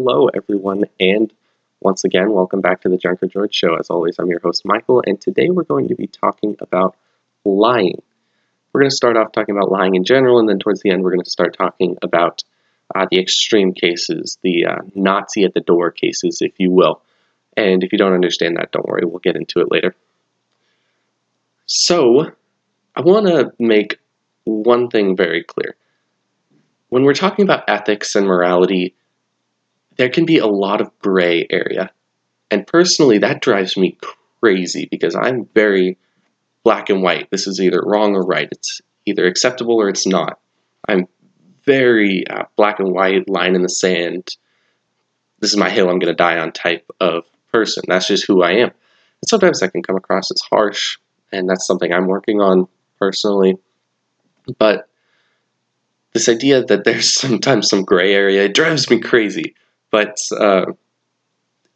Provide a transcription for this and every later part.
Hello, everyone, and once again, welcome back to the Junker George Show. As always, I'm your host, Michael, and today we're going to be talking about lying. We're going to start off talking about lying in general, and then towards the end, we're going to start talking about uh, the extreme cases, the uh, Nazi at the door cases, if you will. And if you don't understand that, don't worry, we'll get into it later. So, I want to make one thing very clear. When we're talking about ethics and morality, there can be a lot of gray area. And personally, that drives me crazy because I'm very black and white. This is either wrong or right. It's either acceptable or it's not. I'm very uh, black and white, line in the sand. This is my hill I'm going to die on type of person. That's just who I am. And sometimes that can come across as harsh, and that's something I'm working on personally. But this idea that there's sometimes some gray area it drives me crazy but uh,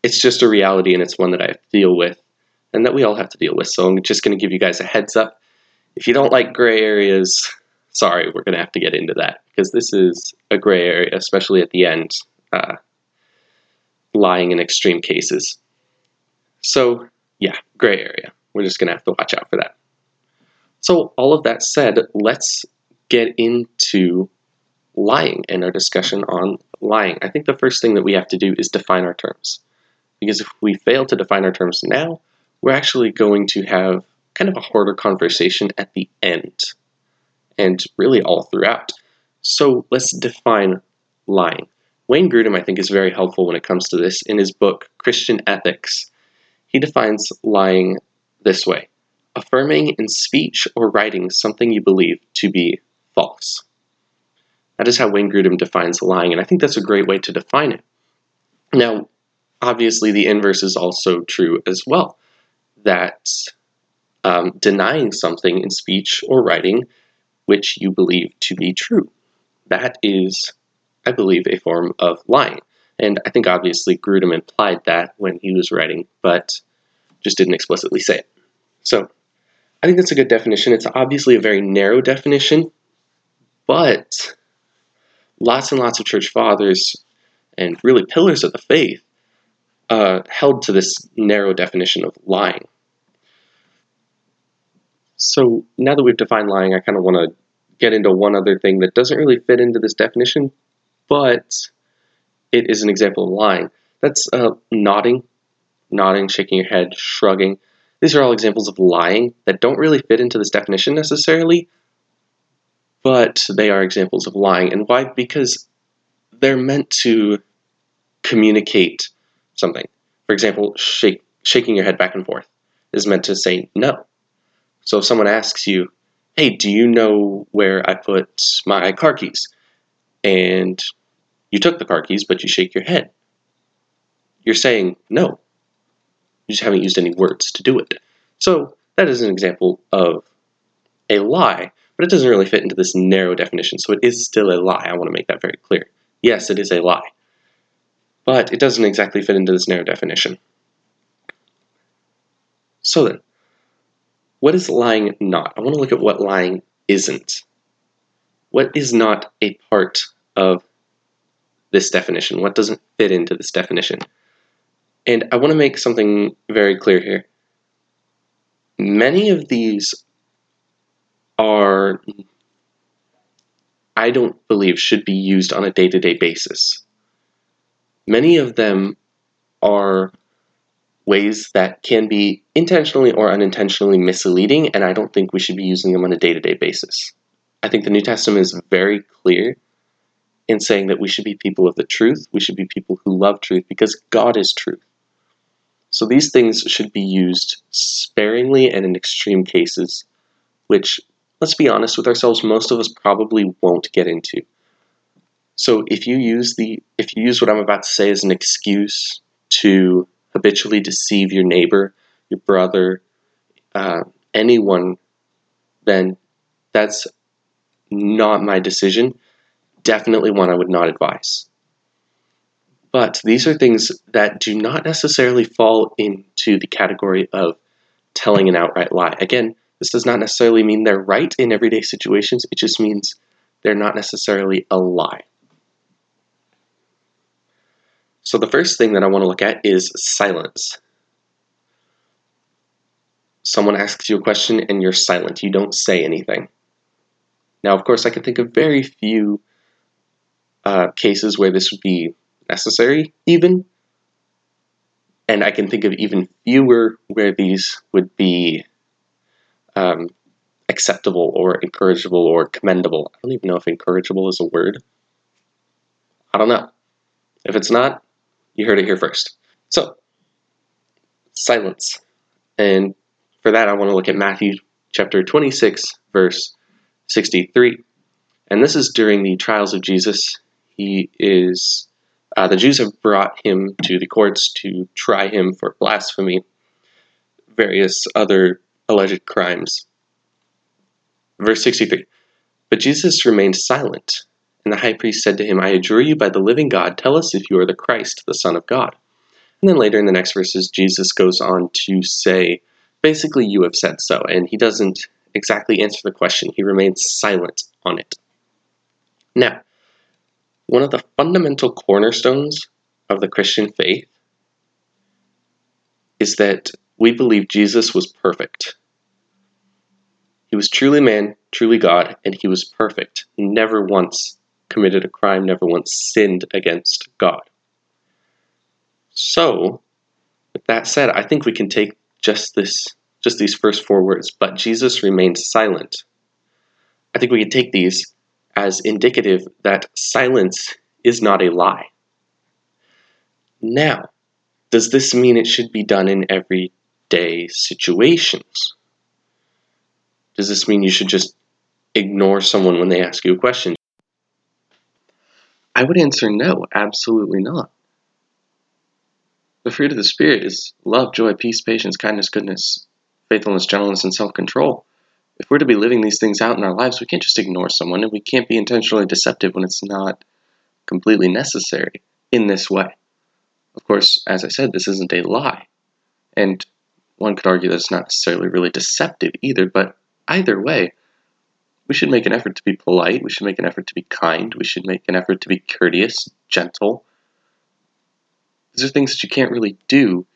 it's just a reality and it's one that I have to deal with and that we all have to deal with. So I'm just going to give you guys a heads up. If you don't like gray areas, sorry, we're going to have to get into that because this is a gray area, especially at the end, uh, lying in extreme cases. So, yeah, gray area. We're just going to have to watch out for that. So, all of that said, let's get into lying and our discussion on lying. I think the first thing that we have to do is define our terms. Because if we fail to define our terms now, we're actually going to have kind of a harder conversation at the end and really all throughout. So let's define lying. Wayne Grudem, I think, is very helpful when it comes to this. In his book, Christian Ethics, he defines lying this way affirming in speech or writing something you believe to be false. That is how Wayne Grudem defines lying, and I think that's a great way to define it. Now, obviously, the inverse is also true as well that um, denying something in speech or writing which you believe to be true. That is, I believe, a form of lying. And I think obviously Grudem implied that when he was writing, but just didn't explicitly say it. So I think that's a good definition. It's obviously a very narrow definition, but lots and lots of church fathers and really pillars of the faith uh, held to this narrow definition of lying. So now that we've defined lying, I kind of want to get into one other thing that doesn't really fit into this definition, but it is an example of lying. That's uh, nodding, nodding, shaking your head, shrugging. These are all examples of lying that don't really fit into this definition necessarily, but they are examples of lying. And why? Because they're meant to communicate something. For example, shake, shaking your head back and forth is meant to say no. So if someone asks you, hey, do you know where I put my car keys? And you took the car keys, but you shake your head. You're saying no. You just haven't used any words to do it. So that is an example of a lie but it doesn't really fit into this narrow definition, so it is still a lie. I want to make that very clear. Yes, it is a lie, but it doesn't exactly fit into this narrow definition. So then, what is lying not? I want to look at what lying isn't. What is not a part of this definition? What doesn't fit into this definition? And I want to make something very clear here. Many of these are, I don't believe, should be used on a day to day basis. Many of them are ways that can be intentionally or unintentionally misleading, and I don't think we should be using them on a day to day basis. I think the New Testament is very clear in saying that we should be people of the truth, we should be people who love truth because God is truth. So these things should be used sparingly and in extreme cases, which let's be honest with ourselves, most of us probably won't get into. So if you use the if you use what I'm about to say as an excuse to habitually deceive your neighbor, your brother, uh, anyone, then that's not my decision. Definitely one I would not advise. But these are things that do not necessarily fall into the category of telling an outright lie. Again, this does not necessarily mean they're right in everyday situations, it just means they're not necessarily a lie. So, the first thing that I want to look at is silence. Someone asks you a question and you're silent, you don't say anything. Now, of course, I can think of very few uh, cases where this would be necessary, even. And I can think of even fewer where these would be um, acceptable or encourageable or commendable. I don't even know if encourageable is a word. I don't know. If it's not, you heard it here first. So, silence. And for that, I want to look at Matthew chapter 26, verse 63. And this is during the trials of Jesus. He is, uh, the Jews have brought him to the courts to try him for blasphemy, various other alleged crimes. Verse 63 But Jesus remained silent. And the high priest said to him, I adjure you by the living God, tell us if you are the Christ, the Son of God. And then later in the next verses, Jesus goes on to say, basically, you have said so. And he doesn't exactly answer the question, he remains silent on it. Now, one of the fundamental cornerstones of the Christian faith is that we believe Jesus was perfect. He was truly man, truly God, and he was perfect. He Never once committed a crime, never once sinned against God. So, with that said, I think we can take just this just these first four words, but Jesus remained silent. I think we can take these as indicative that silence is not a lie. Now, does this mean it should be done in everyday situations? Does this mean you should just ignore someone when they ask you a question? I would answer no, absolutely not. The fruit of the Spirit is love, joy, peace, patience, kindness, goodness, faithfulness, gentleness, and self control. If we're to be living these things out in our lives, we can't just ignore someone, and we can't be intentionally deceptive when it's not completely necessary in this way. Of course, as I said, this isn't a lie. And one could argue that it's not necessarily really deceptive either, but either way, we should make an effort to be polite, we should make an effort to be kind, we should make an effort to be courteous, gentle. These are things that you can't really do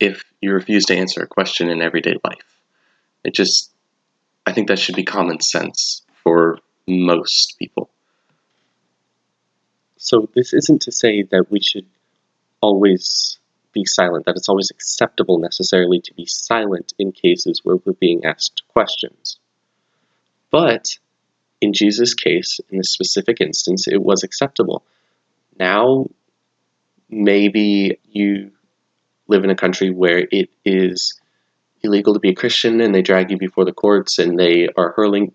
if you refuse to answer a question in everyday life. It just, I think that should be common sense for most people. So, this isn't to say that we should always be silent, that it's always acceptable necessarily to be silent in cases where we're being asked questions. But in Jesus' case, in this specific instance, it was acceptable. Now, maybe you live in a country where it is illegal to be a Christian and they drag you before the courts and they are hurling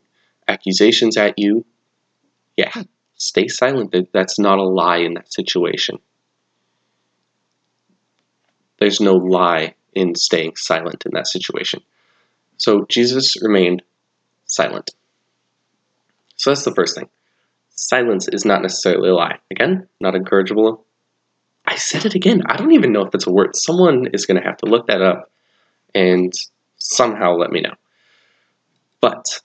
accusations at you, yeah, stay silent. That's not a lie in that situation. There's no lie in staying silent in that situation. So Jesus remained silent. So that's the first thing. Silence is not necessarily a lie. Again, not encourageable I said it again. I don't even know if it's a word. Someone is going to have to look that up and somehow let me know. But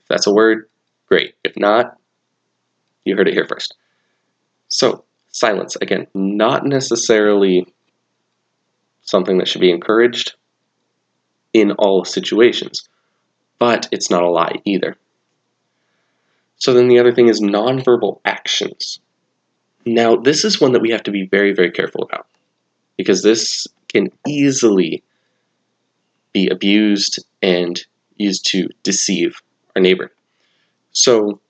if that's a word, great. If not, you heard it here first. So, silence, again, not necessarily something that should be encouraged in all situations, but it's not a lie either. So, then the other thing is nonverbal actions. Now, this is one that we have to be very, very careful about because this can easily be abused and used to deceive our neighbor. So,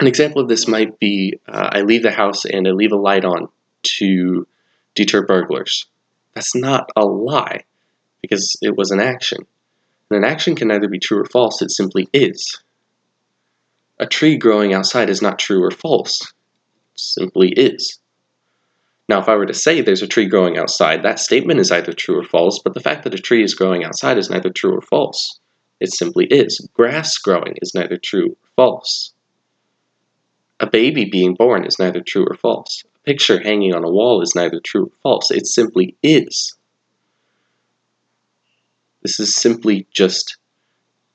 an example of this might be uh, I leave the house and I leave a light on to deter burglars. That's not a lie because it was an action. And an action can either be true or false, it simply is. A tree growing outside is not true or false it simply is. Now, if I were to say there's a tree growing outside, that statement is either true or false, but the fact that a tree is growing outside is neither true or false. It simply is. Grass growing is neither true or false. A baby being born is neither true or false. Picture hanging on a wall is neither true or false. It simply is. This is simply just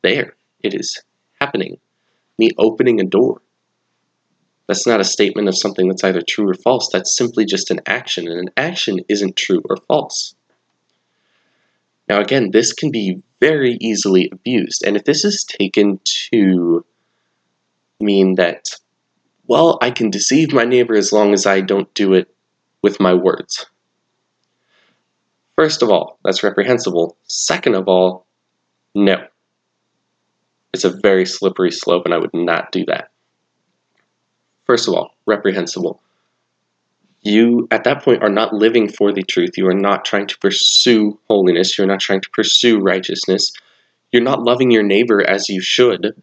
there. It is happening. Me opening a door That's not a statement of something that's either true or false. That's simply just an action, and an action isn't true or false. Now, again, this can be very easily abused, and if this is taken to mean that, well, I can deceive my neighbor as long as I don't do it with my words. First of all, that's reprehensible. Second of all, no. It's a very slippery slope, and I would not do that. First of all, reprehensible. You, at that point, are not living for the truth. You are not trying to pursue holiness. You're not trying to pursue righteousness. You're not loving your neighbor as you should.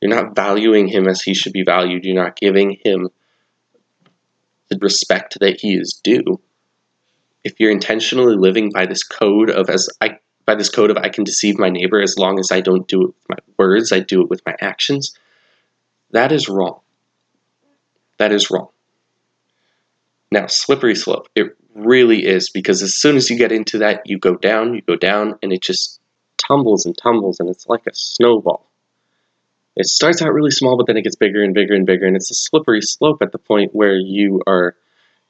You're not valuing him as he should be valued. You're not giving him the respect that he is due. If you're intentionally living by this code of as I by this code of I can deceive my neighbor as long as I don't do it with my words, I do it with my actions, that is wrong. That is wrong. Now, slippery slope. It really is because as soon as you get into that, you go down, you go down, and it just tumbles and tumbles, and it's like a snowball. It starts out really small, but then it gets bigger and bigger and bigger, and it's a slippery slope at the point where you are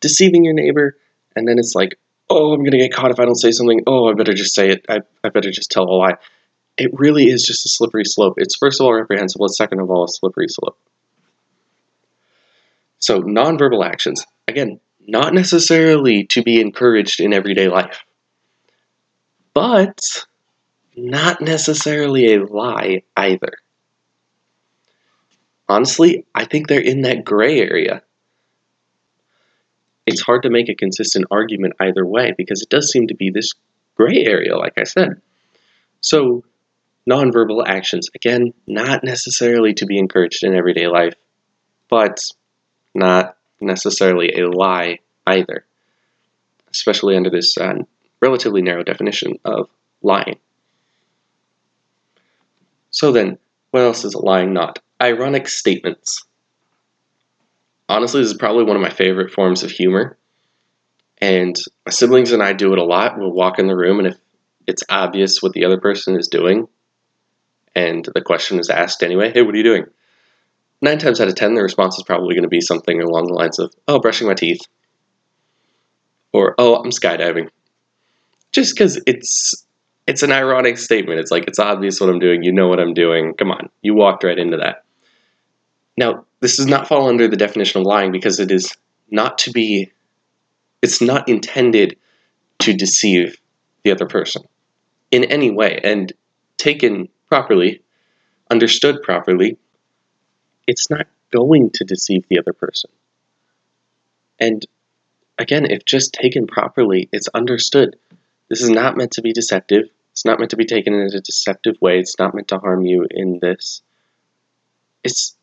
deceiving your neighbor, and then it's like, oh, I'm to get caught if I don't say something. Oh, I better just say it. I, I better just tell a lie. It really is just a slippery slope. It's first of all reprehensible, it's second of all a slippery slope. So, nonverbal actions, again, not necessarily to be encouraged in everyday life, but not necessarily a lie either honestly, I think they're in that gray area. It's hard to make a consistent argument either way because it does seem to be this gray area, like I said. So, nonverbal actions, again, not necessarily to be encouraged in everyday life, but not necessarily a lie either, especially under this uh, relatively narrow definition of lying. So, then, what else is lying not? Ironic statements. Honestly, this is probably one of my favorite forms of humor. And my siblings and I do it a lot. We'll walk in the room, and if it's obvious what the other person is doing, and the question is asked anyway, hey, what are you doing? Nine times out of ten, the response is probably going to be something along the lines of, oh, brushing my teeth. Or, oh, I'm skydiving. Just because it's it's an ironic statement. It's like it's obvious what I'm doing. You know what I'm doing. Come on, you walked right into that. Now, this does not fall under the definition of lying because it is not to be, it's not intended to deceive the other person in any way. And taken properly, understood properly, it's not going to deceive the other person. And again, if just taken properly, it's understood. This is not meant to be deceptive. It's not meant to be taken in a deceptive way. It's not meant to harm you in this. It's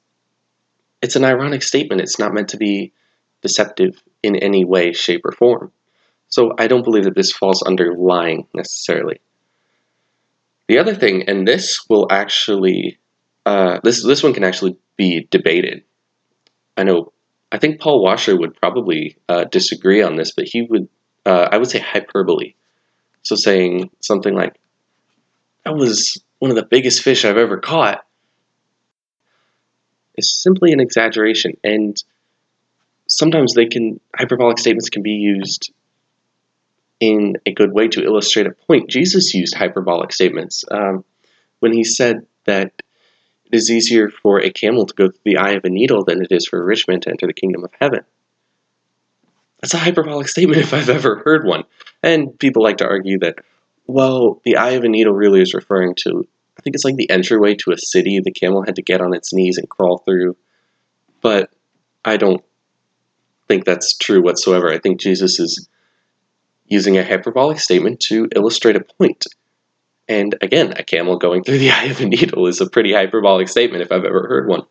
it's an ironic statement. It's not meant to be deceptive in any way, shape, or form. So I don't believe that this falls under lying necessarily. The other thing, and this will actually, uh, this this one can actually be debated. I know, I think Paul Washer would probably uh, disagree on this, but he would, uh, I would say hyperbole. So saying something like, "That was one of the biggest fish I've ever caught," is simply an exaggeration. And sometimes they can hyperbolic statements can be used in a good way to illustrate a point. Jesus used hyperbolic statements um, when he said that it is easier for a camel to go through the eye of a needle than it is for a rich man to enter the kingdom of heaven. That's a hyperbolic statement if I've ever heard one. And people like to argue that, well, the eye of a needle really is referring to I think it's like the entryway to a city the camel had to get on its knees and crawl through. But I don't think that's true whatsoever. I think Jesus is using a hyperbolic statement to illustrate a point. And again, a camel going through the eye of a needle is a pretty hyperbolic statement if I've ever heard one.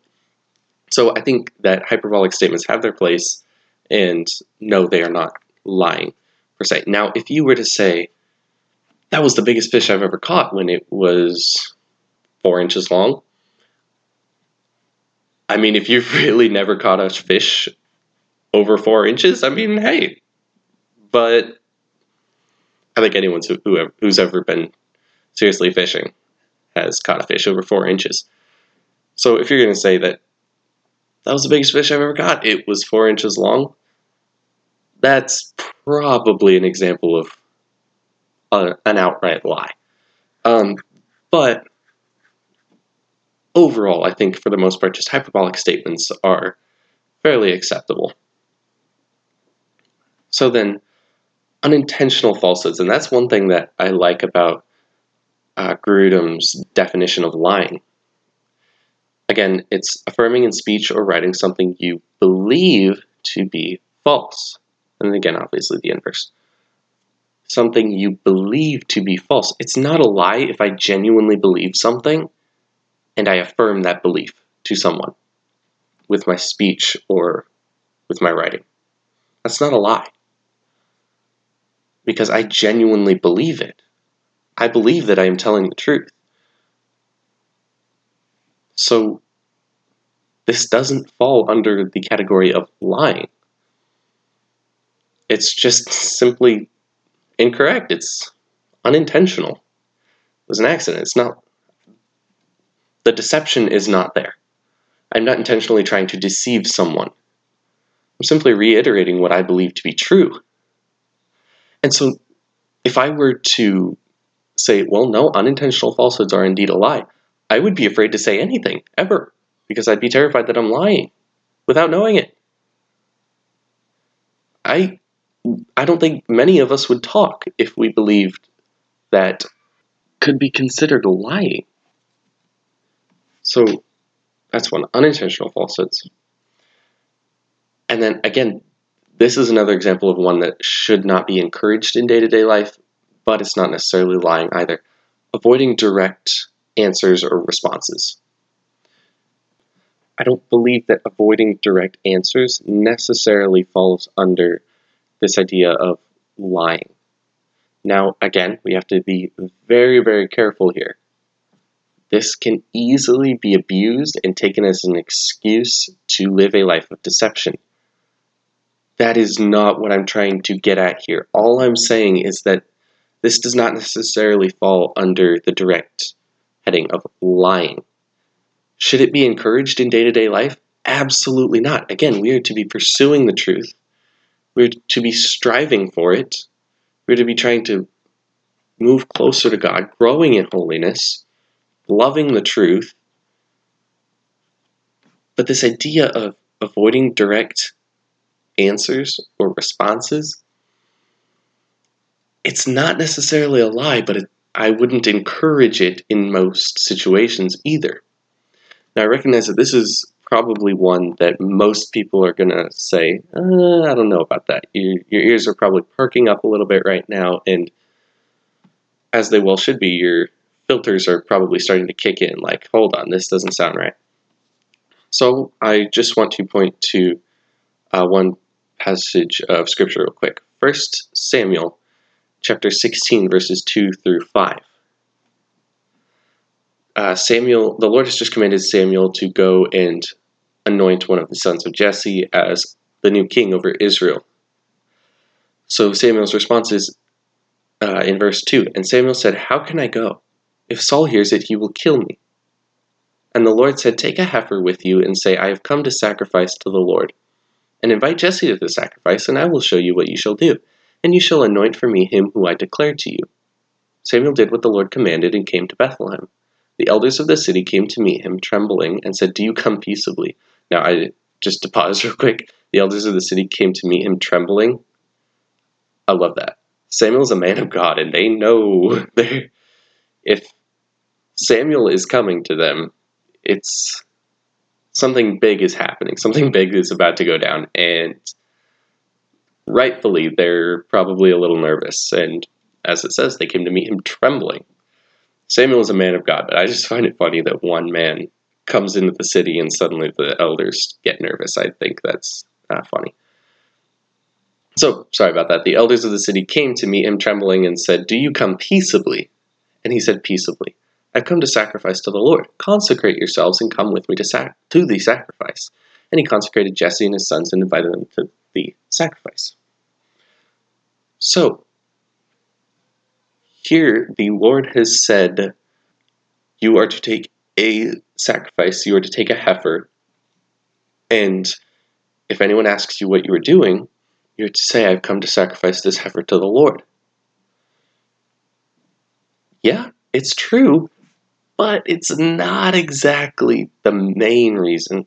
So I think that hyperbolic statements have their place, and no, they are not lying per se. Now, if you were to say, that was the biggest fish I've ever caught when it was four inches long. I mean, if you've really never caught a fish over four inches, I mean, hey, but I think anyone who, who's ever been seriously fishing has caught a fish over four inches. So if you're going to say that that was the biggest fish I've ever caught. It was four inches long. That's probably an example of a, an outright lie. Um, but overall, I think for the most part, just hyperbolic statements are fairly acceptable. So then, unintentional falsehoods, and that's one thing that I like about uh, Grudem's definition of lying. Again, it's affirming in speech or writing something you believe to be false. And again, obviously, the inverse. Something you believe to be false. It's not a lie if I genuinely believe something and I affirm that belief to someone with my speech or with my writing. That's not a lie. Because I genuinely believe it. I believe that I am telling the truth. So, this doesn't fall under the category of lying. It's just simply incorrect. It's unintentional. It was an accident. It's not. The deception is not there. I'm not intentionally trying to deceive someone. I'm simply reiterating what I believe to be true. And so, if I were to say, well, no, unintentional falsehoods are indeed a lie, I would be afraid to say anything, ever, because I'd be terrified that I'm lying without knowing it. I I don't think many of us would talk if we believed that could be considered lying. So that's one unintentional falsehoods. And then again, this is another example of one that should not be encouraged in day to day life, but it's not necessarily lying either. Avoiding direct answers or responses. I don't believe that avoiding direct answers necessarily falls under this idea of lying. Now, again, we have to be very, very careful here. This can easily be abused and taken as an excuse to live a life of deception. That is not what I'm trying to get at here. All I'm saying is that this does not necessarily fall under the direct heading of lying. Should it be encouraged in day to day life? Absolutely not. Again, we are to be pursuing the truth we're to be striving for it. We're to be trying to move closer to God, growing in holiness, loving the truth. But this idea of avoiding direct answers or responses, it's not necessarily a lie, but it, I wouldn't encourage it in most situations either. Now, I recognize that this is probably one that most people are going to say, uh, I don't know about that. Your, your ears are probably perking up a little bit right now, and as they well should be, your filters are probably starting to kick in like, hold on, this doesn't sound right. So I just want to point to uh, one passage of scripture real quick. First Samuel chapter 16, verses 2 through 5 uh, Samuel, the Lord has just commanded Samuel to go and anoint one of the sons of Jesse as the new king over Israel. So Samuel's response is uh, in verse 2 And Samuel said, How can I go? If Saul hears it, he will kill me. And the Lord said, Take a heifer with you and say, I have come to sacrifice to the Lord. And invite Jesse to the sacrifice, and I will show you what you shall do. And you shall anoint for me him who I declared to you. Samuel did what the Lord commanded and came to Bethlehem. The elders of the city came to meet him, trembling, and said, Do you come peaceably? Now, I just to pause real quick. The elders of the city came to meet him, trembling. I love that. Samuel's a man of God, and they know if Samuel is coming to them, it's something big is happening. Something big is about to go down, and rightfully, they're probably a little nervous. And as it says, they came to meet him trembling. Samuel is a man of God, but I just find it funny that one man comes into the city and suddenly the elders get nervous. I think that's uh, funny. So, sorry about that. The elders of the city came to meet him trembling and said, Do you come peaceably? And he said, Peaceably. I've come to sacrifice to the Lord. Consecrate yourselves and come with me to, sac- to the sacrifice. And he consecrated Jesse and his sons and invited them to the sacrifice. So, here, the Lord has said, You are to take a sacrifice, you are to take a heifer, And if anyone asks you what you are doing, you're to say, I've come to sacrifice this heifer to the Lord. Yeah, it's true, but it's not exactly the main reason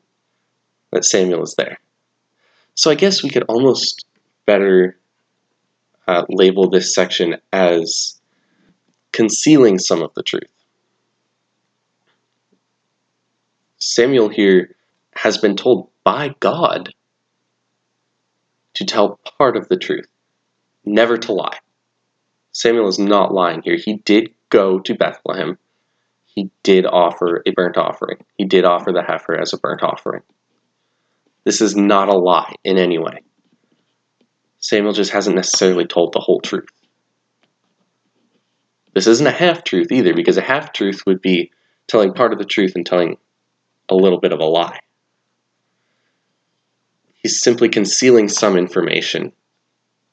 that Samuel is there. So I guess we could almost better uh, label this section as concealing some of the truth. Samuel here has been told by God to tell part of the truth, never to lie. Samuel is not lying here. He did go to Bethlehem. He did offer a burnt offering. He did offer the heifer as a burnt offering. This is not a lie in any way. Samuel just hasn't necessarily told the whole truth. This isn't a half truth either, because a half truth would be telling part of the truth and telling a little bit of a lie. He's simply concealing some information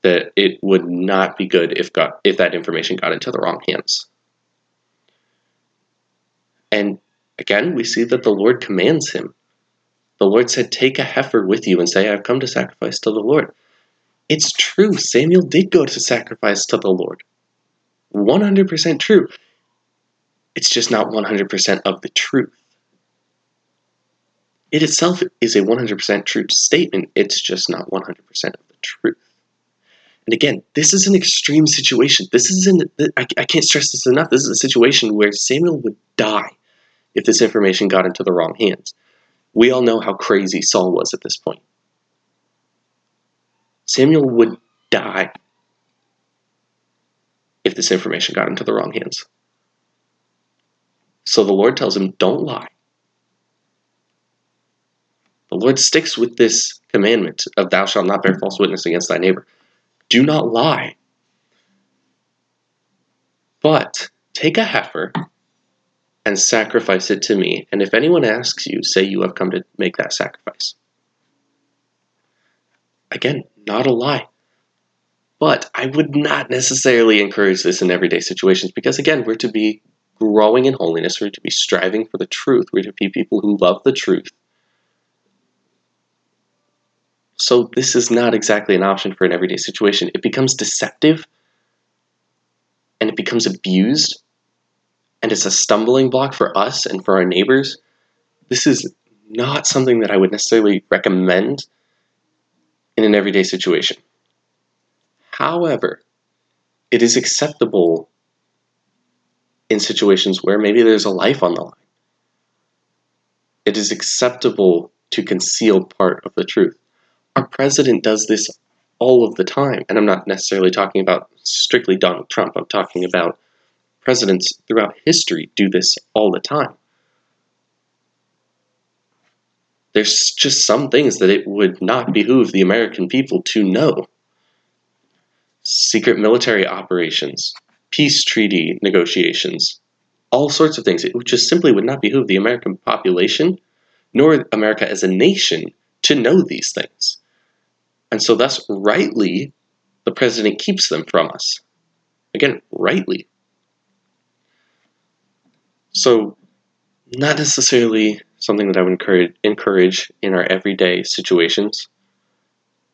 that it would not be good if got if that information got into the wrong hands. And again, we see that the Lord commands him. The Lord said, Take a heifer with you and say, I've come to sacrifice to the Lord. It's true. Samuel did go to sacrifice to the Lord. 100% true. It's just not 100% of the truth. It itself is a 100% true statement, it's just not 100% of the truth. And again, this is an extreme situation. This is an, I, I can't stress this enough. This is a situation where Samuel would die if this information got into the wrong hands. We all know how crazy Saul was at this point. Samuel would die if this information got into the wrong hands. So the Lord tells him, Don't lie. The Lord sticks with this commandment of thou shalt not bear false witness against thy neighbor. Do not lie. But take a heifer and sacrifice it to me. And if anyone asks you, say you have come to make that sacrifice. Again, not a lie. But I would not necessarily encourage this in everyday situations because, again, we're to be growing in holiness. We're to be striving for the truth. We're to be people who love the truth. So, this is not exactly an option for an everyday situation. It becomes deceptive and it becomes abused and it's a stumbling block for us and for our neighbors. This is not something that I would necessarily recommend in an everyday situation. However, it is acceptable in situations where maybe there's a life on the line. It is acceptable to conceal part of the truth. Our president does this all of the time, and I'm not necessarily talking about strictly Donald Trump, I'm talking about presidents throughout history do this all the time. There's just some things that it would not behoove the American people to know secret military operations, peace treaty negotiations, all sorts of things. It just simply would not behoove the American population, nor America as a nation, to know these things. And so, thus, rightly, the president keeps them from us. Again, rightly. So, not necessarily something that I would encourage, encourage in our everyday situations.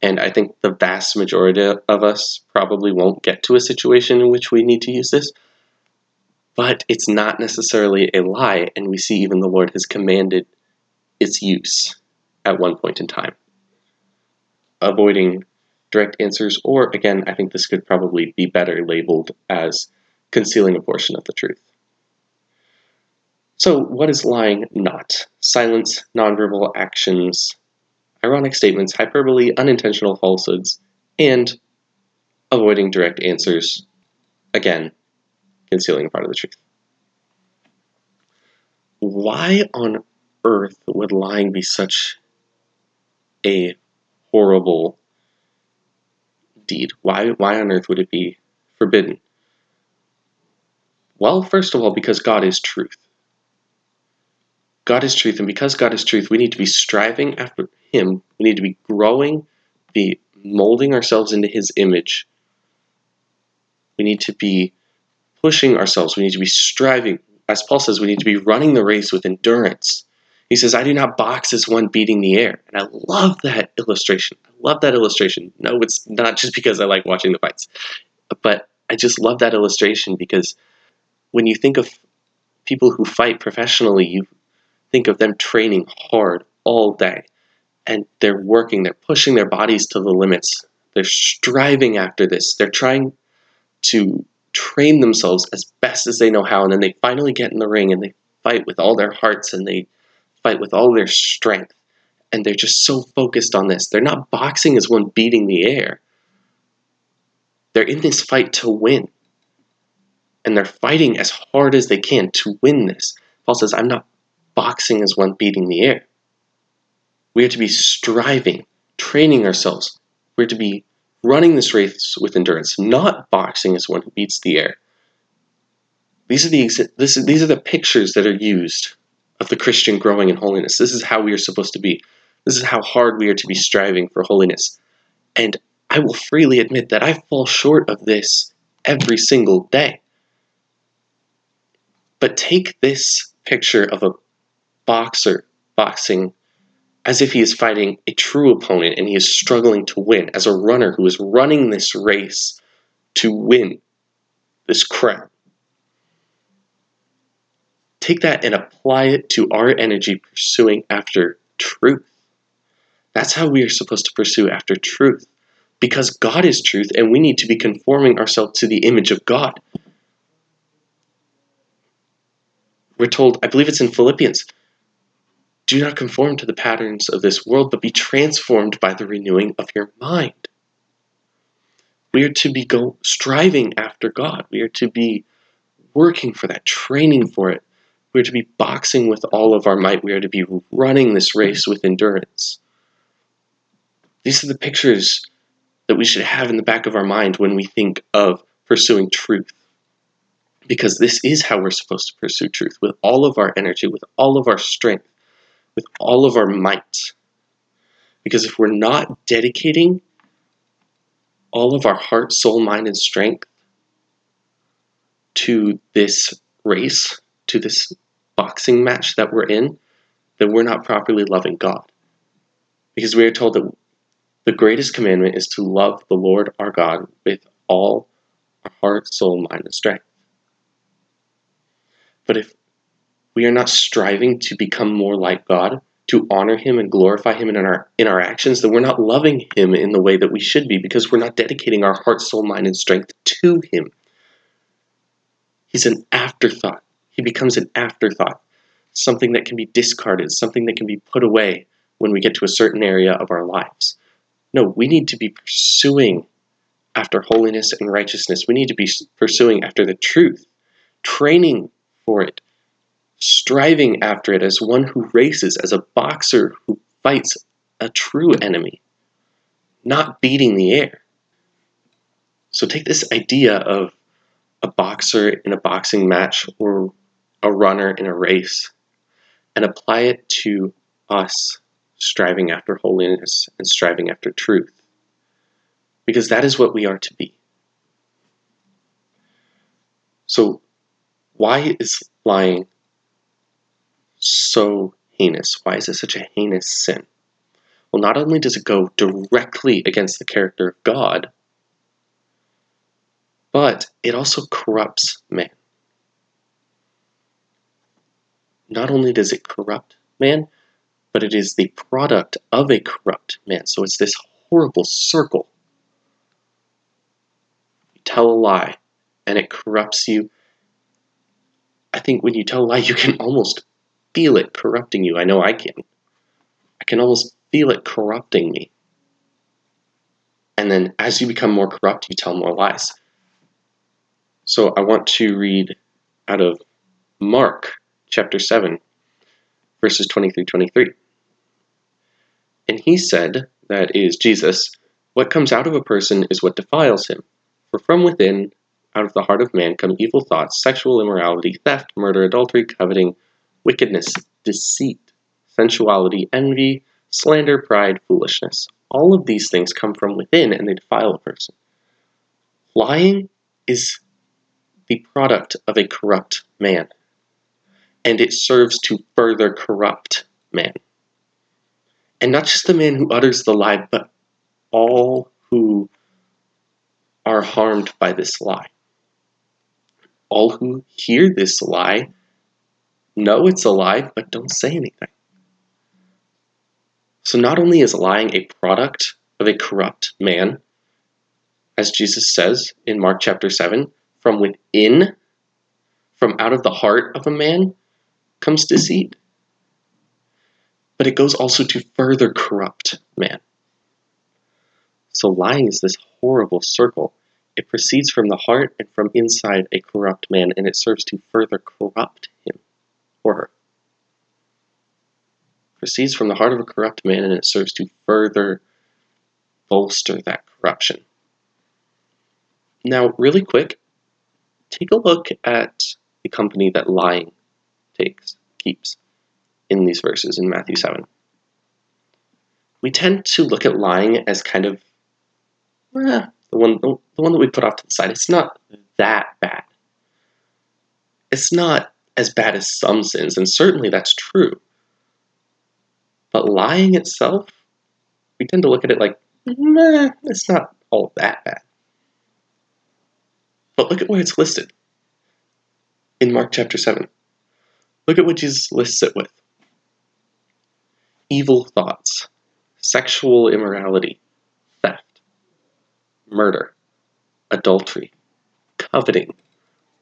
And I think the vast majority of us probably won't get to a situation in which we need to use this. But it's not necessarily a lie, and we see even the Lord has commanded its use at one point in time. Avoiding direct answers, or again, I think this could probably be better labeled as concealing a portion of the truth. So, what is lying not? Silence, nonverbal actions, ironic statements, hyperbole, unintentional falsehoods, and avoiding direct answers. Again, concealing part of the truth. Why on earth would lying be such a horrible deed? Why, why on earth would it be forbidden? Well, first of all, because God is truth. God is truth, and because God is truth, we need to be striving after him. We need to be growing, be molding ourselves into His image. We need to be pushing ourselves. We need to be striving. As Paul says, we need to be running the race with endurance. He says, I do not box as one beating the air. And I love that illustration. I love that illustration. No, it's not just because I like watching the fights, but I just love that illustration because when you think of people who fight professionally, you think of them training hard all day and they're working, they're pushing their bodies to the limits. They're striving after this. They're trying to train themselves as best as they know how, and then they finally get in the ring and they fight with all their hearts and they fight with all their strength. And they're just so focused on this. They're not boxing as one beating the air. They're in this fight to win. And they're fighting as hard as they can to win this. Paul says, I'm not boxing is one beating the air. We are to be striving, training ourselves. We're to be running this race with endurance, not boxing as one who beats the air. These are the this, these are the pictures that are used of the Christian growing in holiness. This is how we are supposed to be. This is how hard we are to be striving for holiness. And I will freely admit that I fall short of this every single day. But take this picture of a boxer boxing as if he is fighting a true opponent and he is struggling to win, as a runner who is running this race to win this crown. Take that and apply it to our energy pursuing after truth. That's how we are supposed to pursue after truth. Because God is truth and we need to be conforming ourselves to the image of God. We're told, I believe it's in Philippians, do not conform to the patterns of this world, but be transformed by the renewing of your mind. We are to be go, striving after God. We are to be working for that, training for it. We are to be boxing with all of our might. We are to be running this race with endurance. These are the pictures that we should have in the back of our mind when we think of pursuing truth. Because this is how we're supposed to pursue truth with all of our energy, with all of our strength, with all of our might. Because if we're not dedicating all of our heart, soul, mind, and strength to this race, to this boxing match that we're in, then we're not properly loving God. Because we are told that the greatest commandment is to love the Lord our God with all our heart, soul, mind, and strength. But if we are not striving to become more like God, to honor him and glorify him in our in our actions, then we're not loving him in the way that we should be because we're not dedicating our heart, soul, mind, and strength to him. He's an afterthought. He becomes an afterthought, something that can be discarded, something that can be put away when we get to a certain area of our lives. No, we need to be pursuing after holiness and righteousness. We need to be pursuing after the truth, training for it, striving after it as one who races, as a boxer who fights a true enemy, not beating the air. So take this idea of a boxer in a boxing match or a runner in a race and apply it to us striving after holiness and striving after truth. Because that is what we are to be. So, why is lying so heinous? Why is it such a heinous sin? Well, not only does it go directly against the character of God, but it also corrupts man. Not only does it corrupt man, but it is the product of a corrupt man. So it's this horrible circle. You tell a lie, and it corrupts you. I think when you tell a lie, you can almost feel it corrupting you. I know I can. I can almost feel it corrupting me. And then as you become more corrupt, you tell more lies. So I want to read out of Mark chapter 7, verses 23 23. And he said, that is Jesus, what comes out of a person is what defiles him. For from within, out of the heart of man, come evil thoughts, sexual immorality, theft, murder, adultery, coveting wickedness, deceit, sensuality, envy, slander, pride, foolishness. All of these things come from within and they defile a person. Lying is the product of a corrupt man, and it serves to further corrupt man. And not just the man who utters the lie, but all who are harmed by this lie. All who hear this lie know it's a lie, but don't say anything. So not only is lying a product of a corrupt man, as Jesus says in Mark chapter 7, from within, from out of the heart of a man, comes deceit. But it goes also to further corrupt man. So lying is this horrible circle. It proceeds from the heart and from inside a corrupt man, and it serves to further corrupt him or her. Proceeds from the heart of a corrupt man, and it serves to further bolster that corruption. Now, really quick, take a look at the company that lying takes, keeps in these verses in Matthew 7. We tend to look at lying as kind of eh, the one the one that we put off to the side. It's not that bad. It's not as bad as some sins, and certainly that's true. But lying itself, we tend to look at it like, meh, it's not all that bad. But look at where it's listed in Mark chapter 7. Look at what Jesus lists it with evil thoughts, sexual immorality, theft, murder, adultery, coveting,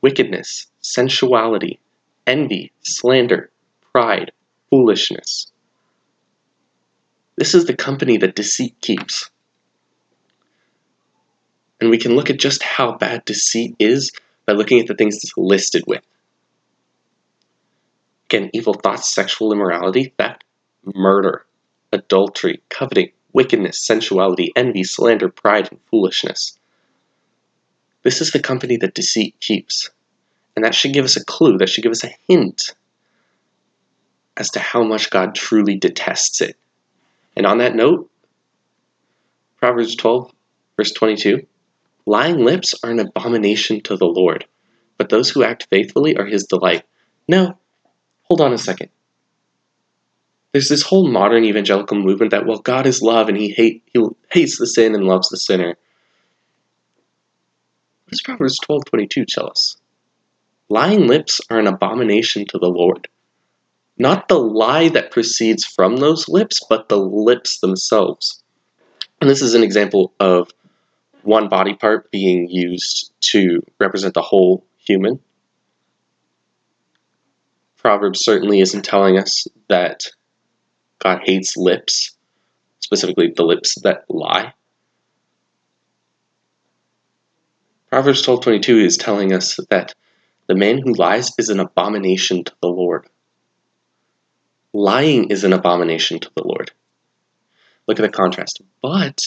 wickedness, sensuality, envy, slander, pride, foolishness. This is the company that deceit keeps. And we can look at just how bad deceit is by looking at the things it's listed with. Again, evil thoughts, sexual immorality, theft, murder, adultery, coveting, wickedness, sensuality, envy, slander, pride, and foolishness. This is the company that deceit keeps. And that should give us a clue, that should give us a hint as to how much God truly detests it. And on that note, Proverbs 12, verse 22 Lying lips are an abomination to the Lord, but those who act faithfully are his delight. No, hold on a second. There's this whole modern evangelical movement that, well, God is love and he, hate, he hates the sin and loves the sinner. What does Proverbs 12.22 tell us? Lying lips are an abomination to the Lord. Not the lie that proceeds from those lips, but the lips themselves. And this is an example of one body part being used to represent the whole human. Proverbs certainly isn't telling us that God hates lips, specifically the lips that lie. Proverbs 12:22 is telling us that the man who lies is an abomination to the Lord. Lying is an abomination to the Lord. Look at the contrast. But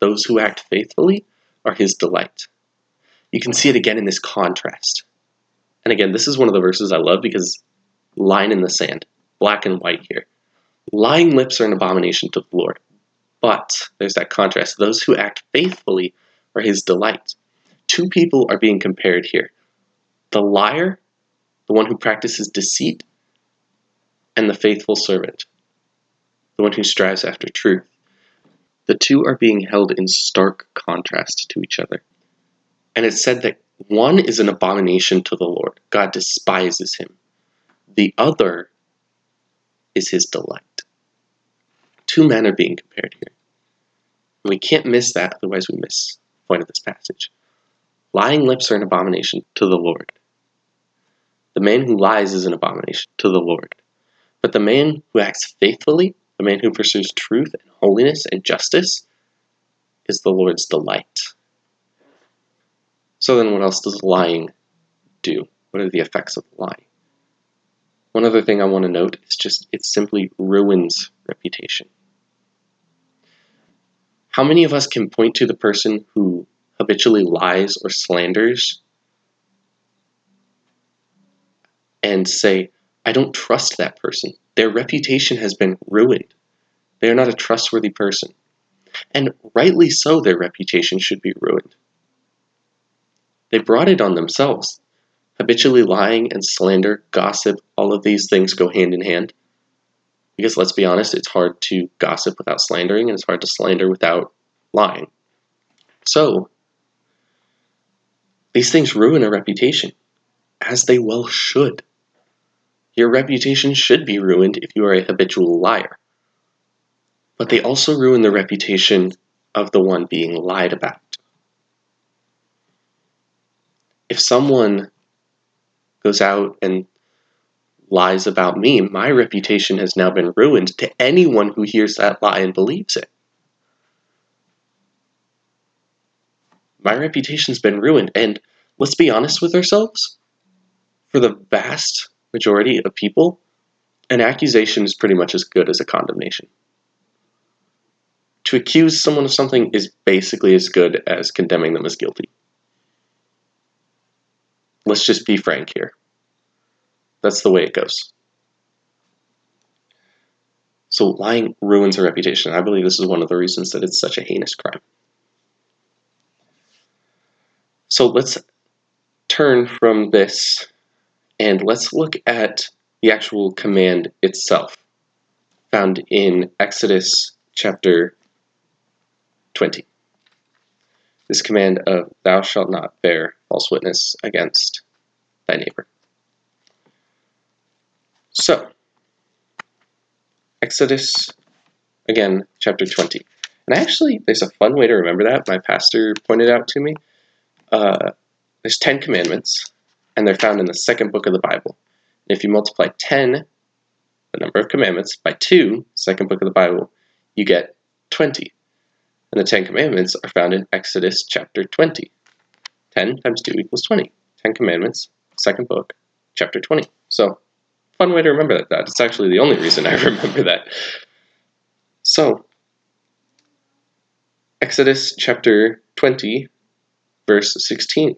those who act faithfully are his delight. You can see it again in this contrast. And again, this is one of the verses I love because line in the sand, black and white here. Lying lips are an abomination to the Lord. But there's that contrast. Those who act faithfully are his delight. Two people are being compared here the liar, the one who practices deceit, and the faithful servant, the one who strives after truth. The two are being held in stark contrast to each other. And it's said that one is an abomination to the Lord, God despises him. The other is his delight. Two men are being compared here. And we can't miss that, otherwise, we miss the point of this passage. Lying lips are an abomination to the Lord. The man who lies is an abomination to the Lord. But the man who acts faithfully the man who pursues truth and holiness and justice is the Lord's delight. So then, what else does lying do? What are the effects of lying? One other thing I want to note is just it simply ruins reputation. How many of us can point to the person who habitually lies or slanders and say, I don't trust that person. Their reputation has been ruined. They are not a trustworthy person. And rightly so, their reputation should be ruined. They brought it on themselves. Habitually lying and slander, gossip, all of these things go hand in hand. Because let's be honest, it's hard to gossip without slandering, and it's hard to slander without lying. So, these things ruin a reputation, as they well should. Your reputation should be ruined if you are a habitual liar. But they also ruin the reputation of the one being lied about. If someone goes out and lies about me, my reputation has now been ruined to anyone who hears that lie and believes it. My reputation's been ruined, and let's be honest with ourselves. For the vast majority of people, an accusation is pretty much as good as a condemnation. To accuse someone of something is basically as good as condemning them as guilty. Let's just be frank here. That's the way it goes. So lying ruins a reputation. I believe this is one of the reasons that it's such a heinous crime. So let's turn from this and let's look at the actual command itself, found in Exodus chapter 20. This command of, Thou shalt not bear false witness against thy neighbor. So, Exodus, again, chapter 20. And actually, there's a fun way to remember that. My pastor pointed out to me. Uh, there's 10 commandments, and they're found in the second book of the Bible. And if you multiply 10, the number of commandments, by 2, second book of the Bible, you get 20. And the Ten Commandments are found in Exodus chapter 20. 10 times 2 equals 20. 10 Commandments, second book, chapter 20. So, fun way to remember that. It's actually the only reason I remember that. So, Exodus chapter 20, verse 16.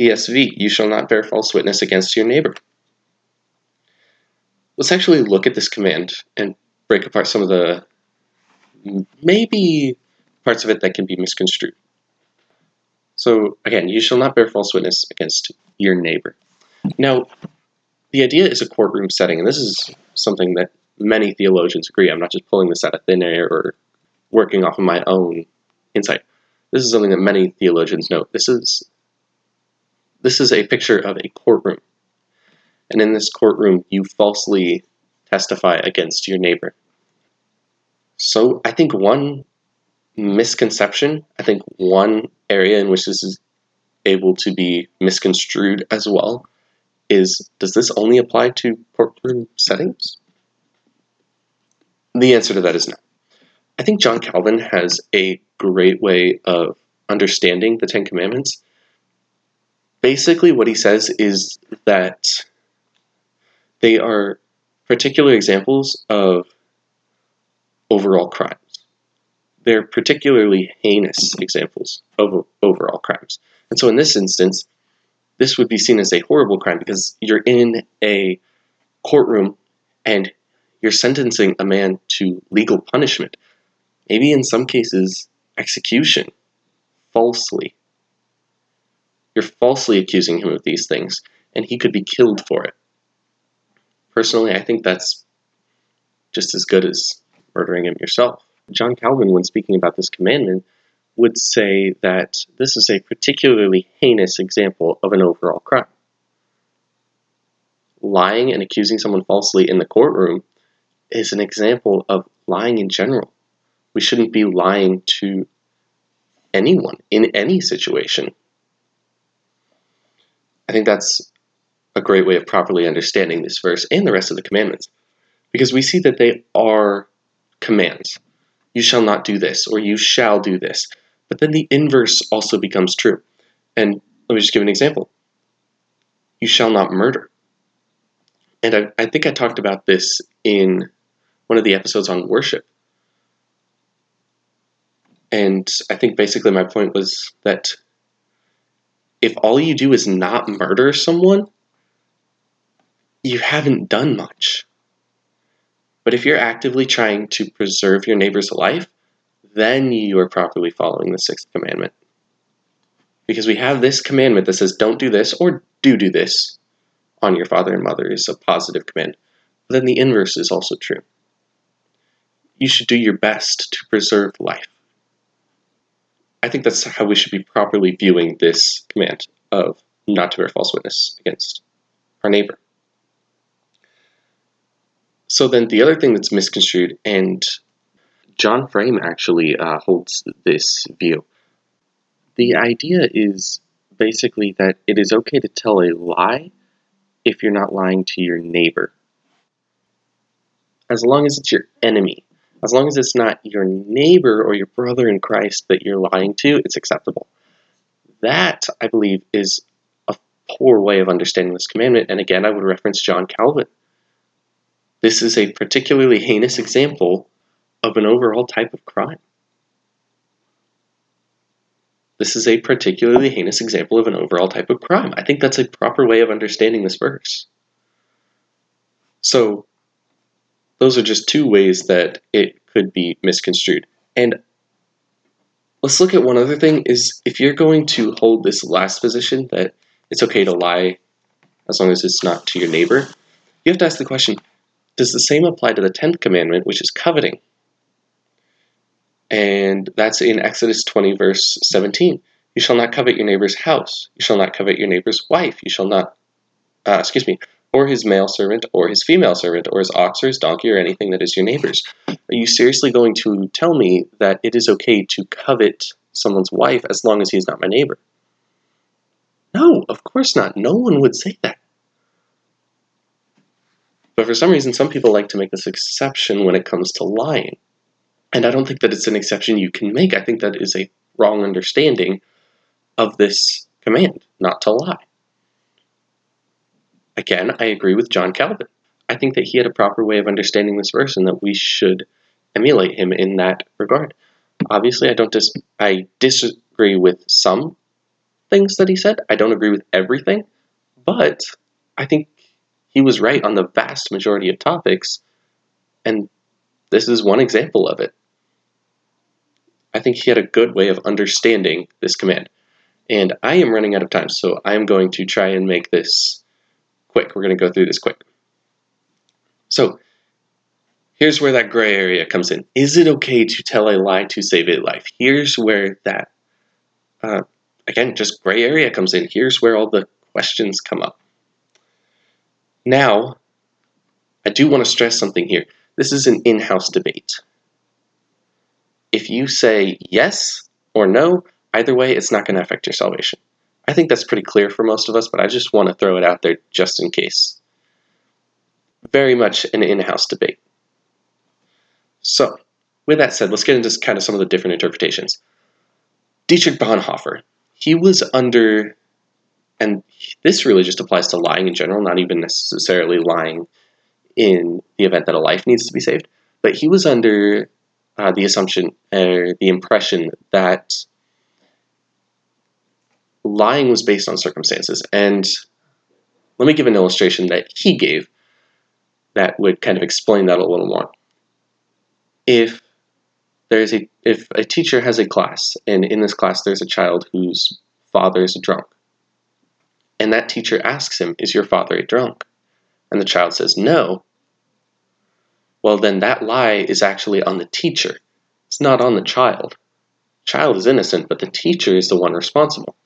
ESV, you shall not bear false witness against your neighbor. Let's actually look at this command and break apart some of the maybe parts of it that can be misconstrued. So, again, you shall not bear false witness against your neighbor. Now, the idea is a courtroom setting, and this is something that many theologians agree. I'm not just pulling this out of thin air or working off of my own insight. This is something that many theologians note. This is this is a picture of a courtroom. And in this courtroom, you falsely testify against your neighbor. So I think one misconception, I think one area in which this is able to be misconstrued as well is does this only apply to courtroom settings? The answer to that is no. I think John Calvin has a great way of understanding the Ten Commandments basically what he says is that they are particular examples of overall crimes. They're particularly heinous examples of overall crimes. And so in this instance, this would be seen as a horrible crime because you're in a courtroom and you're sentencing a man to legal punishment, maybe in some cases, execution, falsely. You're falsely accusing him of these things, and he could be killed for it. Personally, I think that's just as good as murdering him yourself. John Calvin, when speaking about this commandment, would say that this is a particularly heinous example of an overall crime. Lying and accusing someone falsely in the courtroom is an example of lying in general. We shouldn't be lying to anyone in any situation. I think that's a great way of properly understanding this verse and the rest of the commandments because we see that they are commands. You shall not do this, or you shall do this. But then the inverse also becomes true. And let me just give an example you shall not murder. And I, I think I talked about this in one of the episodes on worship. And I think basically my point was that if all you do is not murder someone, you haven't done much. But if you're actively trying to preserve your neighbor's life, then you are properly following the sixth commandment. Because we have this commandment that says, don't do this or do do this on your father and mother is a positive command. But then the inverse is also true. you should do your best to preserve life. I think that's how we should be properly viewing this command of not to bear false witness against our neighbor. So then the other thing that's misconstrued, and John Frame actually uh, holds this view. The idea is basically that it is okay to tell a lie if you're not lying to your neighbor. As long as it's your enemy. As long as it's not your neighbor or your brother in Christ that you're lying to, it's acceptable. That, I believe, is a poor way of understanding this commandment. And again, I would reference John Calvin. This is a particularly heinous example of an overall type of crime. This is a particularly heinous example of an overall type of crime. I think that's a proper way of understanding this verse. So, those are just two ways that it could be misconstrued. And let's look at one other thing is if you're going to hold this last position that it's okay to lie as long as it's not to your neighbor, you have to ask the question, does the same apply to the 10th commandment, which is coveting? And that's in Exodus 20, verse 17. You shall not covet your neighbor's house. You shall not covet your neighbor's wife. You shall not, uh, excuse me, or his male servant, or his female servant, or his ox, or his donkey, or anything that is your neighbor's. Are you seriously going to tell me that it is okay to covet someone's wife as long as he's not my neighbor? No, of course not. No one would say that. But for some reason, some people like to make this exception when it comes to lying. And I don't think that it's an exception you can make. I think that is a wrong understanding of this command, not to lie. Again, I agree with John Calvin. I think that he had a proper way of understanding this verse and that we should emulate him in that regard. Obviously, I don't dis- I disagree with some things that he said. I don't agree with everything, but I think he was right on the vast majority of topics, and this is one example of it. I think he had a good way of understanding this command. And I am running out of time, so I'm going to try and make this quick. We're going to go through this quick. So, here's where that gray area comes in. Is it okay to tell a lie to save a life? Here's where that, uh, again, just gray area comes in. Here's where all the questions come up. Now, I do want to stress something here. This is an in house debate. If you say yes or no, either way, it's not going to affect your salvation. I think that's pretty clear for most of us, but I just want to throw it out there just in case. Very much an in house debate. So, with that said, let's get into kind of some of the different interpretations. Dietrich Bonhoeffer, he was under, and this really just applies to lying in general, not even necessarily lying in the event that a life needs to be saved, but he was under uh, the assumption or the impression that lying was based on circumstances. And let me give an illustration that he gave that would kind of explain that a little more. If there's a if a teacher has a class and in this class there's a child whose father is drunk and that teacher asks him is your father a drunk and the child says no well, then that lie is actually on the teacher. It's not on the child. Child is innocent, but the teacher is the one responsible.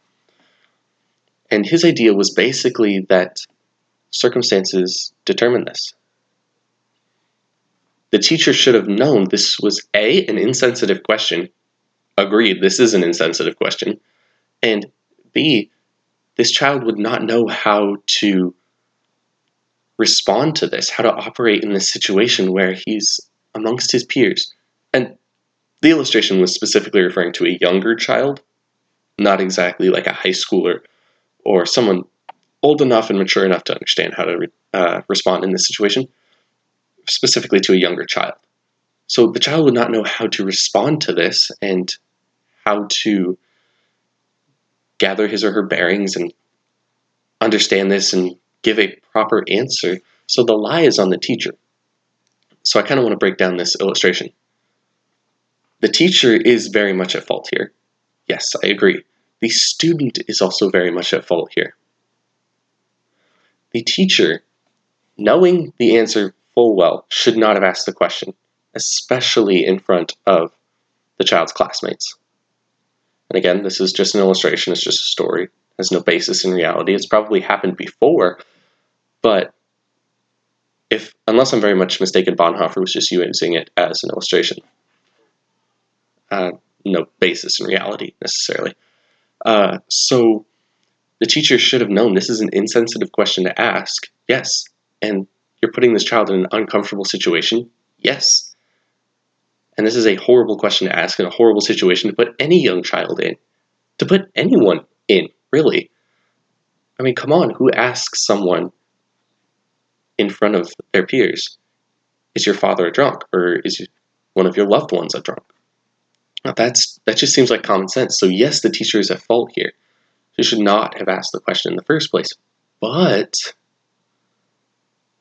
And his idea was basically that circumstances determine this. The teacher should have known this was A, an insensitive question. Agreed, this is an insensitive question. And B, this child would not know how to respond to this, how to operate in this situation where he's amongst his peers. And the illustration was specifically referring to a younger child, not exactly like a high schooler or someone old enough and mature enough to understand how to re- uh, respond in this situation, specifically to a younger child. So the child would not know how to respond to this and how to gather his or her bearings and understand this and give a proper answer. So the lie is on the teacher. So I kind of want to break down this illustration. The teacher is very much at fault here. Yes, I agree. The student is also very much at fault here. The teacher, knowing the answer full well, should not have asked the question especially in front of the child's classmates. And again, this is just an illustration, it's just a story, it has no basis in reality. It's probably happened before, but if unless I'm very much mistaken, Bonhoeffer was just using it as an illustration. Uh, no basis in reality necessarily. Uh, so the teacher should have known this is an insensitive question to ask. Yes. And you're putting this child in an uncomfortable situation. Yes. And this is a horrible question to ask and a horrible situation to put any young child in. To put anyone in, really. I mean, come on, who asks someone in front of their peers, is your father a drunk? Or is one of your loved ones a drunk? Now that's that just seems like common sense. So yes, the teacher is at fault here. She should not have asked the question in the first place. But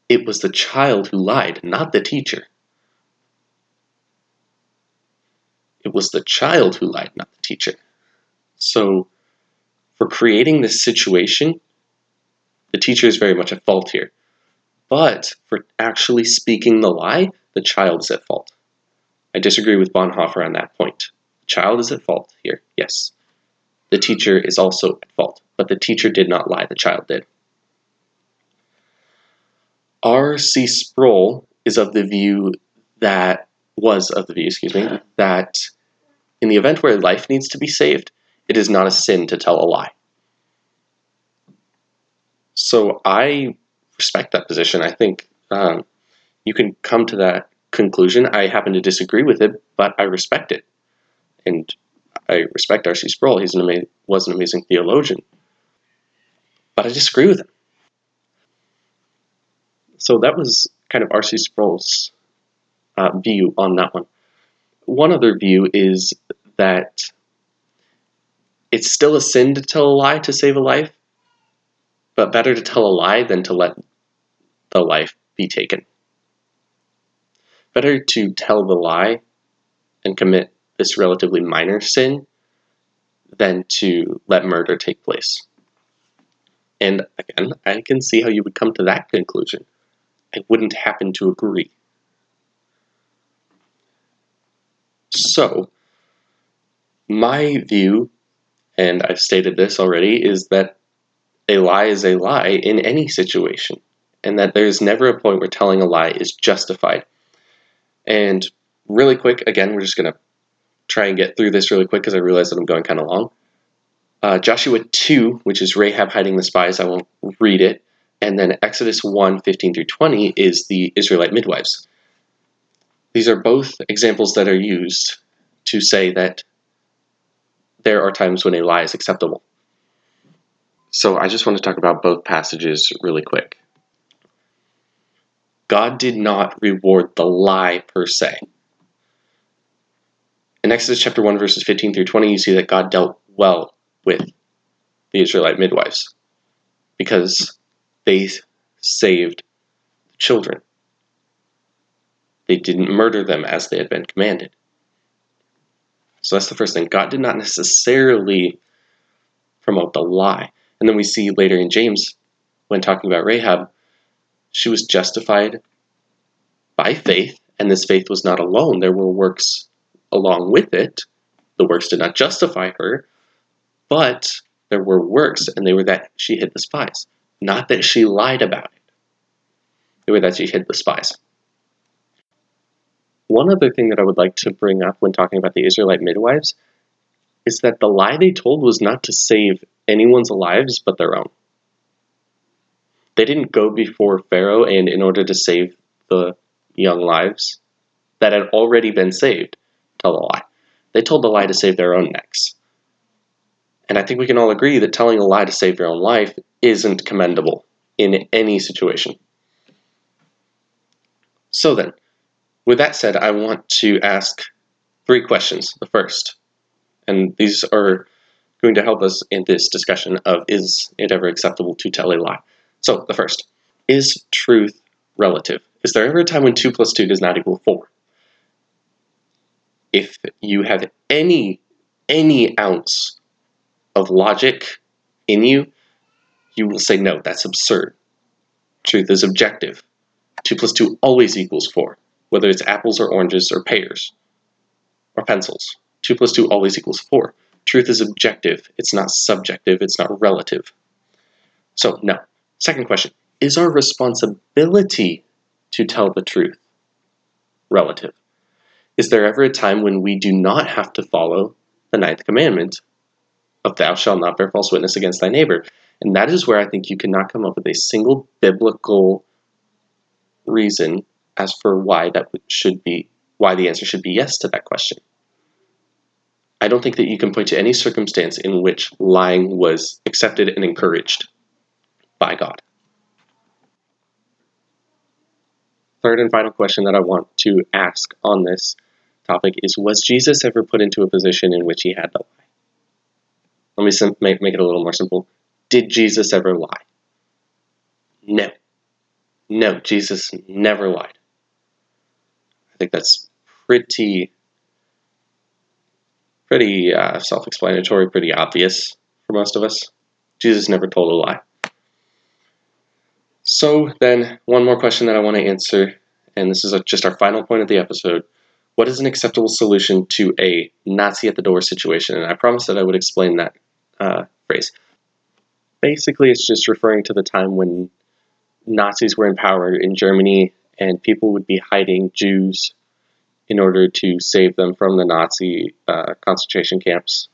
it was the child who lied, not the teacher. It was the child who lied, not the teacher. So, for creating this situation, the teacher is very much at fault here. But for actually speaking the lie, the child is at fault. I disagree with Bonhoeffer on that point. The child is at fault here, yes. The teacher is also at fault, but the teacher did not lie, the child did. R.C. Sproul is of the view that, was of the view, excuse me, that in the event where life needs to be saved, it is not a sin to tell a lie. So I respect that position. I think um, you can come to that conclusion. I happen to disagree with it, but I respect it. And I respect R.C. Sproul. An ama- was an amazing theologian. But I disagree with him. So that was kind of R.C. Sproul's uh, view on that one. One other view is that it's still a sin to tell a lie to save a life, but better to tell a lie than to let the life be taken. Better to tell the lie and commit this relatively minor sin than to let murder take place. And again, I can see how you would come to that conclusion. I wouldn't happen to agree. So, my view, and I've stated this already, is that a lie is a lie in any situation and that there's never a point where telling a lie is justified. And really quick, again, we're just going to try and get through this really quick because I realize that I'm going kind of long. Uh, Joshua 2, which is Rahab hiding the spies, I won't read it. And then Exodus 1 15 through 20 is the Israelite midwives. These are both examples that are used to say that there are times when a lie is acceptable. So I just want to talk about both passages really quick. God did not reward the lie per se. In Exodus chapter 1, verses 15 through 20, you see that God dealt well with the Israelite midwives because they saved the children. They didn't murder them as they had been commanded. So that's the first thing. God did not necessarily promote the lie. And then we see later in James, when talking about Rahab, she was justified by faith, and this faith was not alone. There were works along with it. The works did not justify her, but there were works, and they were that she hid the spies. Not that she lied about it. They were that she hid the spies. One other thing that I would like to bring up when talking about the Israelite midwives is that the lie they told was not to save anyone's lives but their own. They didn't go before Pharaoh and in order to save the young lives that had already been saved tell a lie. They told the lie to save their own necks. And I think we can all agree that telling a lie to save your own life isn't commendable in any situation. So then, with that said, I want to ask three questions. The first, and these are going to help us in this discussion of is it ever acceptable to tell a lie? So, the first is truth relative? Is there ever a time when 2 plus 2 does not equal 4? If you have any any ounce of logic in you, you will say, no, that's absurd. Truth is objective. 2 plus 2 always equals 4. whether it's apples or oranges or pears or pencils. 2 plus 2 always equals 4. Truth is objective, it's not subjective, it's not relative. So, no. Second question Is our responsibility to tell the truth relative? Is there ever a time when we do not have to follow the ninth commandment of thou shalt not bear false witness against thy neighbor? And that is where I think you cannot come up with a single biblical reason as for why that should be why the answer should be yes to that question. I don't think that you can point to any circumstance in which lying was accepted and encouraged by God. Third and final question that I want to ask on this topic is Was Jesus ever put into a position in which he had to lie? Let me sim- make, make it a little more simple. Did Jesus ever lie? No. No, Jesus never lied. I think that's pretty pretty uh, self-explanatory, pretty obvious for most of us. Jesus never told a lie. So then, one more question that I want to answer, and this is a, just our final point of the episode. What is an acceptable solution to a Nazi at the door situation? And I promised that I would explain that uh, phrase. Basically, it's just referring to the time when Nazis were in power in Germany and people would be hiding Jews in order to save them from the Nazi uh, concentration camps.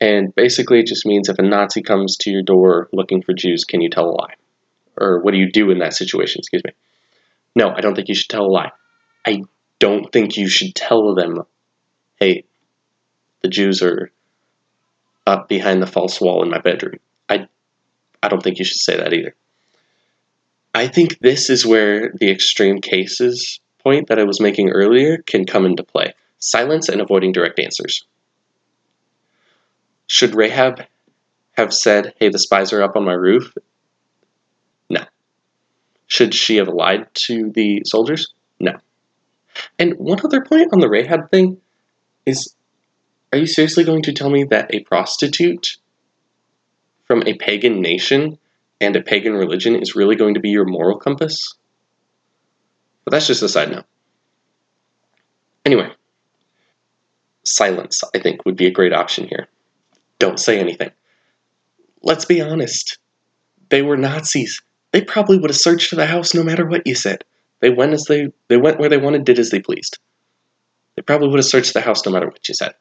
And basically, it just means if a Nazi comes to your door looking for Jews, can you tell a lie? Or what do you do in that situation? Excuse me. No, I don't think you should tell a lie. I don't think you should tell them, hey, the Jews are up behind the false wall in my bedroom. I, I don't think you should say that either. I think this is where the extreme cases point that I was making earlier can come into play silence and avoiding direct answers. Should Rahab have said, Hey, the spies are up on my roof? Should she have lied to the soldiers? No. And one other point on the Rahab thing is Are you seriously going to tell me that a prostitute from a pagan nation and a pagan religion is really going to be your moral compass? But that's just a side note. Anyway, silence, I think, would be a great option here. Don't say anything. Let's be honest. They were Nazis. They probably would have searched the house no matter what you said. They went as they they went where they wanted, did as they pleased. They probably would have searched the house no matter what you said.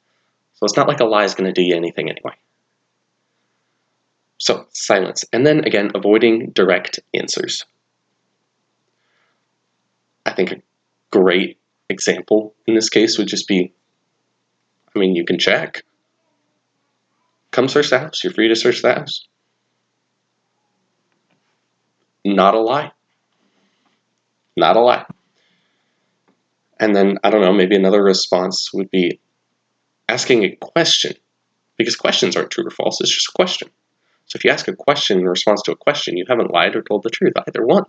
So it's not like a lie is going to do you anything anyway. So, silence. And then again, avoiding direct answers. I think a great example in this case would just be I mean, you can check. Come search the house. You're free to search the house. Not a lie. Not a lie. And then, I don't know, maybe another response would be asking a question. Because questions aren't true or false, it's just a question. So if you ask a question in response to a question, you haven't lied or told the truth, either one.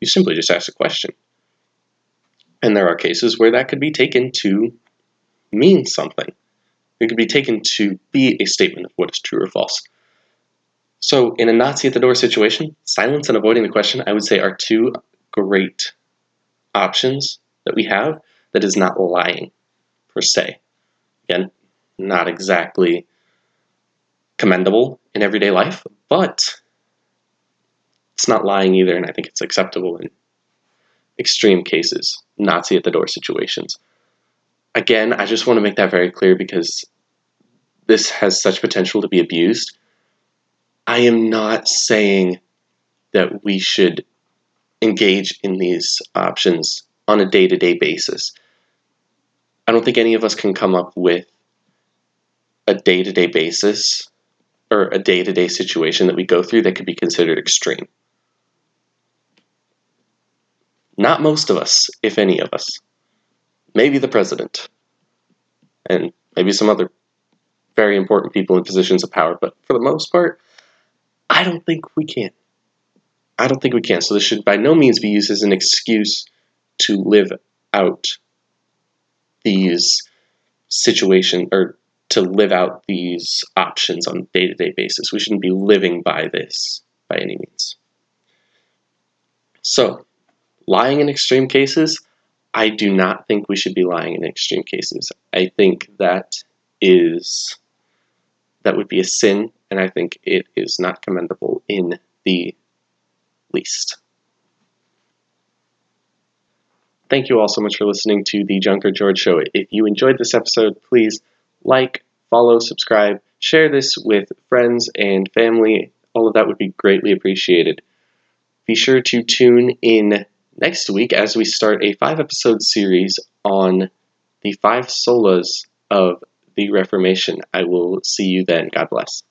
You simply just ask a question. And there are cases where that could be taken to mean something. It could be taken to be a statement of what is true or false. So, in a Nazi at the door situation, silence and avoiding the question, I would say, are two great options that we have that is not lying per se. Again, not exactly commendable in everyday life, but it's not lying either, and I think it's acceptable in extreme cases, Nazi at the door situations. Again, I just want to make that very clear because this has such potential to be abused. I am not saying that we should engage in these options on a day to day basis. I don't think any of us can come up with a day to day basis or a day to day situation that we go through that could be considered extreme. Not most of us, if any of us. Maybe the president. And maybe some other very important people in positions of power, but for the most part, I don't think we can. I don't think we can. So this should by no means be used as an excuse to live out these situations or to live out these options on a day-to-day basis. We shouldn't be living by this by any means. So, lying in extreme cases, I do not think we should be lying in extreme cases. I think that is that would be a sin, and I think it is not commendable in the least. Thank you all so much for listening to the Junker George Show. If you enjoyed this episode, please like, follow, subscribe, share this with friends and family. All of that would be greatly appreciated. Be sure to tune in next week as we start a five episode series on the five solas of the Reformation. I will see you then. God bless.